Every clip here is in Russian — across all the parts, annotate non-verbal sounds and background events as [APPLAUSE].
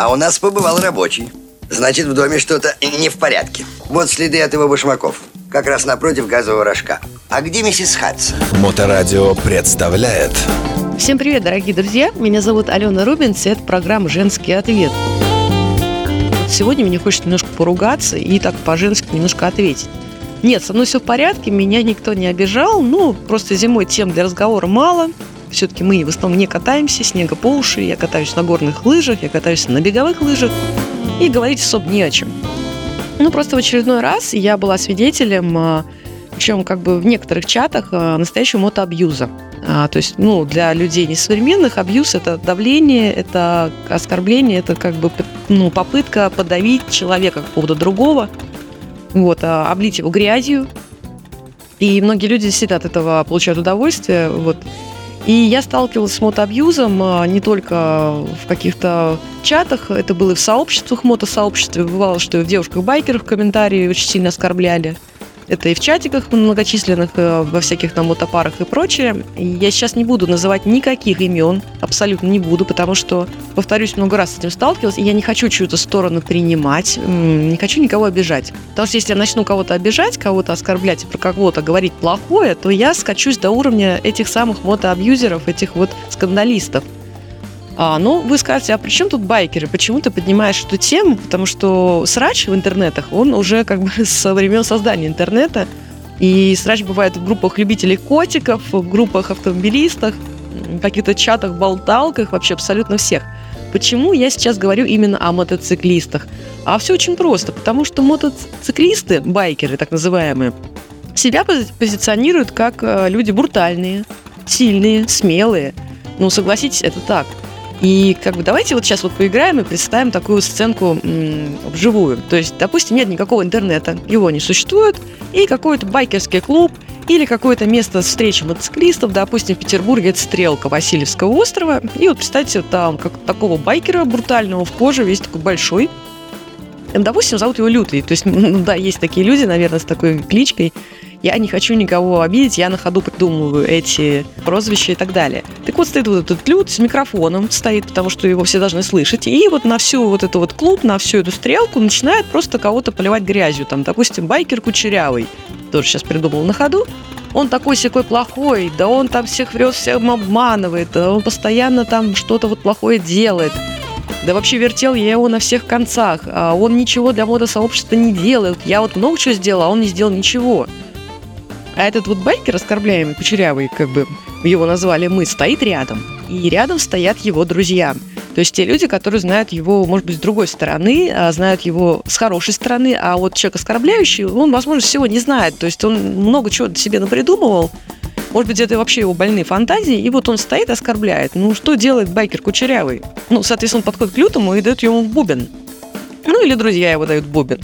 А у нас побывал рабочий. Значит, в доме что-то не в порядке. Вот следы от его башмаков. Как раз напротив газового рожка. А где миссис Хадсон? Моторадио представляет Всем привет, дорогие друзья! Меня зовут Алена Рубинс, и это программа «Женский ответ». Сегодня мне хочется немножко поругаться и так по-женски немножко ответить. Нет, со мной все в порядке, меня никто не обижал, ну, просто зимой тем для разговора мало. Все-таки мы в основном не катаемся, снега по уши, я катаюсь на горных лыжах, я катаюсь на беговых лыжах, и говорить особо не о чем. Ну, просто в очередной раз я была свидетелем, а, причем как бы в некоторых чатах, а, настоящего мотоабьюза. А, то есть, ну, для людей несовременных абьюз – это давление, это оскорбление, это как бы ну, попытка подавить человека по поводу другого, вот, а, облить его грязью. И многие люди действительно от этого получают удовольствие. Вот. И я сталкивалась с мотоабьюзом а, не только в каких-то чатах, это было и в сообществах, мотосообществе. Бывало, что и в девушках-байкерах комментарии очень сильно оскорбляли. Это и в чатиках многочисленных, э, во всяких там мотопарах и прочее. Я сейчас не буду называть никаких имен, абсолютно не буду, потому что, повторюсь, много раз с этим сталкивалась, и я не хочу чью-то сторону принимать, не хочу никого обижать. Потому что если я начну кого-то обижать, кого-то оскорблять и про кого-то говорить плохое, то я скачусь до уровня этих самых мотоабьюзеров, этих вот скандалистов. А, ну, вы скажете, а при чем тут байкеры? Почему ты поднимаешь эту тему? Потому что срач в интернетах, он уже как бы [LAUGHS] со времен создания интернета. И срач бывает в группах любителей котиков, в группах автомобилистов, в каких-то чатах, болталках, вообще абсолютно всех. Почему я сейчас говорю именно о мотоциклистах? А все очень просто, потому что мотоциклисты, байкеры так называемые, себя позиционируют как э, люди брутальные, сильные, смелые. Ну, согласитесь, это так. И как бы давайте вот сейчас вот поиграем и представим такую сценку вживую. То есть, допустим, нет никакого интернета, его не существует, и какой-то байкерский клуб или какое-то место встречи мотоциклистов, допустим, в Петербурге это стрелка Васильевского острова. И вот представьте, там как такого байкера брутального в коже, весь такой большой. Допустим, зовут его Лютый. То есть, ну [LAUGHS] да, есть такие люди, наверное, с такой кличкой. Я не хочу никого обидеть, я на ходу придумываю эти прозвища и так далее. Так вот, стоит вот этот лют с микрофоном, стоит, потому что его все должны слышать, и вот на всю вот эту вот клуб, на всю эту стрелку начинает просто кого-то поливать грязью. Там, допустим, байкер кучерявый, тоже сейчас придумал на ходу, он такой секой плохой, да он там всех врет, всех обманывает, да он постоянно там что-то вот плохое делает. Да вообще вертел я его на всех концах, а он ничего для мотосообщества не делает. Я вот много чего сделал, а он не сделал ничего. А этот вот байкер, оскорбляемый, кучерявый, как бы его назвали мы, стоит рядом. И рядом стоят его друзья. То есть те люди, которые знают его, может быть, с другой стороны, а знают его с хорошей стороны, а вот человек оскорбляющий, он, возможно, всего не знает. То есть он много чего себе напридумывал, может быть, это вообще его больные фантазии, и вот он стоит, оскорбляет. Ну, что делает байкер кучерявый? Ну, соответственно, он подходит к лютому и дает ему бубен. Ну, или друзья его дают бубен.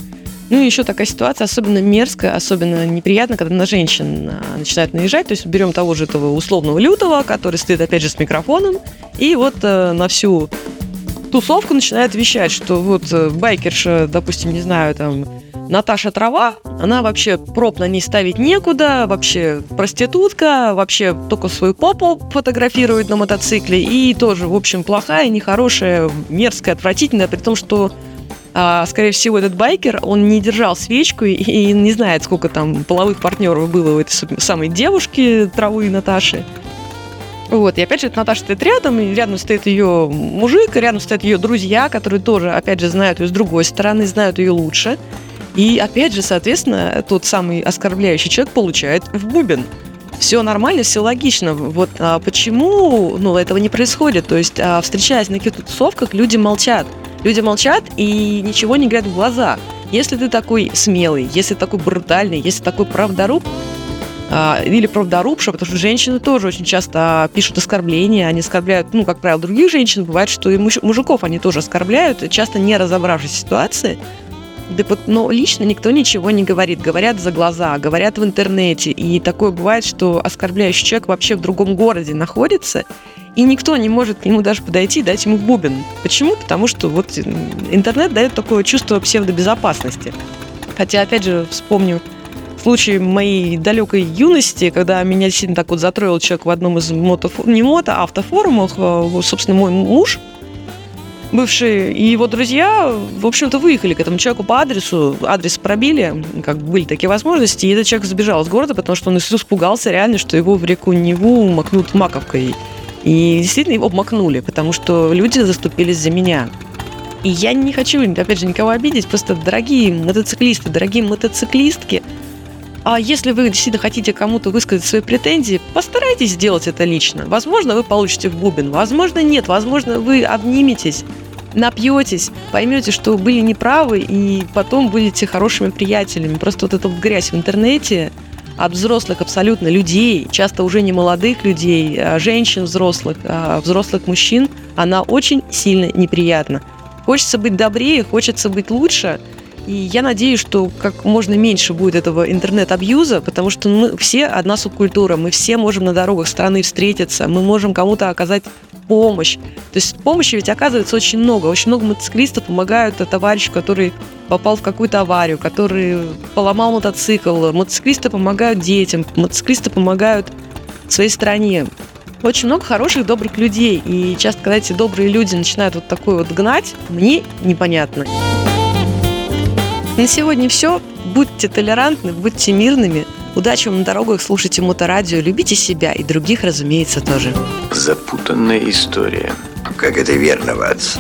Ну и еще такая ситуация особенно мерзкая, особенно неприятно, когда на женщин а, начинают наезжать. То есть берем того же этого условного лютого, который стоит опять же с микрофоном, и вот э, на всю тусовку начинает вещать, что вот э, байкерша, допустим, не знаю, там, Наташа Трава, она вообще проб на ней ставить некуда, вообще проститутка, вообще только свою попу фотографирует на мотоцикле, и тоже, в общем, плохая, нехорошая, мерзкая, отвратительная, при том, что скорее всего, этот байкер, он не держал свечку и, и не знает, сколько там половых партнеров было у этой самой девушки, травы Наташи. Вот, и опять же, Наташа стоит рядом, и рядом стоит ее мужик, и рядом стоят ее друзья, которые тоже, опять же, знают ее с другой стороны, знают ее лучше. И опять же, соответственно, тот самый оскорбляющий человек получает в бубен. Все нормально, все логично. Вот а почему ну, этого не происходит? То есть, а, встречаясь на каких-то тусовках, люди молчат. Люди молчат и ничего не говорят в глаза. Если ты такой смелый, если такой брутальный, если такой правдоруб, а, или правдорубша, потому что женщины тоже очень часто пишут оскорбления, они оскорбляют, ну, как правило, других женщин, бывает, что и мужиков они тоже оскорбляют, часто не разобравшись в ситуации, но лично никто ничего не говорит. Говорят за глаза, говорят в интернете. И такое бывает, что оскорбляющий человек вообще в другом городе находится, и никто не может к нему даже подойти и дать ему бубен. Почему? Потому что вот интернет дает такое чувство псевдобезопасности. Хотя, опять же, вспомню случай моей далекой юности, когда меня сильно так вот затроил человек в одном из мото, не мото, а автофорумах, собственно, мой муж – бывший и его друзья, в общем-то, выехали к этому человеку по адресу, адрес пробили, как бы были такие возможности, и этот человек сбежал из города, потому что он испугался реально, что его в реку Неву макнут маковкой. И действительно его обмакнули, потому что люди заступились за меня. И я не хочу, опять же, никого обидеть, просто дорогие мотоциклисты, дорогие мотоциклистки, а если вы действительно хотите кому-то высказать свои претензии, постарайтесь сделать это лично. Возможно, вы получите в бубен, возможно, нет, возможно, вы обниметесь, напьетесь, поймете, что были неправы, и потом будете хорошими приятелями. Просто вот эта вот грязь в интернете от взрослых абсолютно людей, часто уже не молодых людей, а женщин взрослых, а взрослых мужчин, она очень сильно неприятна. Хочется быть добрее, хочется быть лучше. И я надеюсь, что как можно меньше будет этого интернет-абьюза, потому что мы все одна субкультура, мы все можем на дорогах страны встретиться, мы можем кому-то оказать помощь. То есть помощи ведь оказывается очень много. Очень много мотоциклистов помогают товарищу, который попал в какую-то аварию, который поломал мотоцикл. Мотоциклисты помогают детям, мотоциклисты помогают своей стране очень много хороших, добрых людей. И часто, когда эти добрые люди начинают вот такой вот гнать, мне непонятно. На сегодня все. Будьте толерантны, будьте мирными. Удачи вам на дорогах, слушайте моторадио, любите себя и других, разумеется, тоже. Запутанная история. Как это верно, Ватс.